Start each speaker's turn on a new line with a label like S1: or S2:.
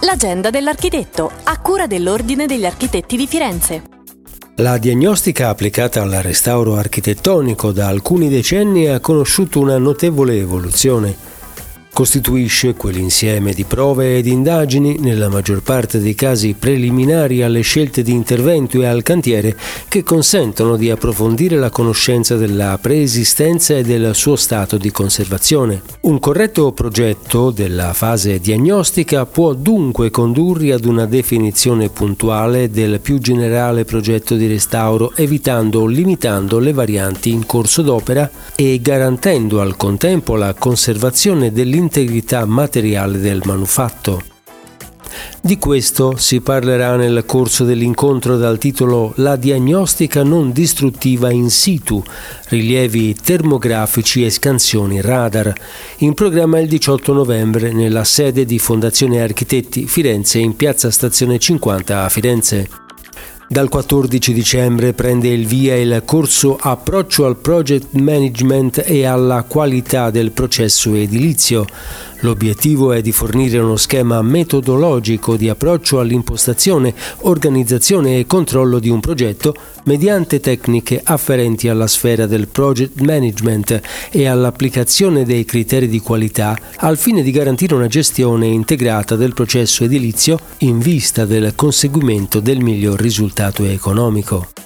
S1: L'agenda dell'architetto, a cura dell'Ordine degli Architetti di Firenze.
S2: La diagnostica applicata al restauro architettonico da alcuni decenni ha conosciuto una notevole evoluzione costituisce quell'insieme di prove ed indagini, nella maggior parte dei casi preliminari alle scelte di intervento e al cantiere, che consentono di approfondire la conoscenza della preesistenza e del suo stato di conservazione. Un corretto progetto della fase diagnostica può dunque condurre ad una definizione puntuale del più generale progetto di restauro, evitando o limitando le varianti in corso d'opera e garantendo al contempo la conservazione dell'intervento l'integrità materiale del manufatto. Di questo si parlerà nel corso dell'incontro dal titolo La diagnostica non distruttiva in situ, rilievi termografici e scansioni radar, in programma il 18 novembre nella sede di Fondazione Architetti Firenze in piazza Stazione 50 a Firenze. Dal 14 dicembre prende il via il corso Approccio al Project Management e alla qualità del processo edilizio. L'obiettivo è di fornire uno schema metodologico di approccio all'impostazione, organizzazione e controllo di un progetto mediante tecniche afferenti alla sfera del project management e all'applicazione dei criteri di qualità al fine di garantire una gestione integrata del processo edilizio in vista del conseguimento del miglior risultato economico.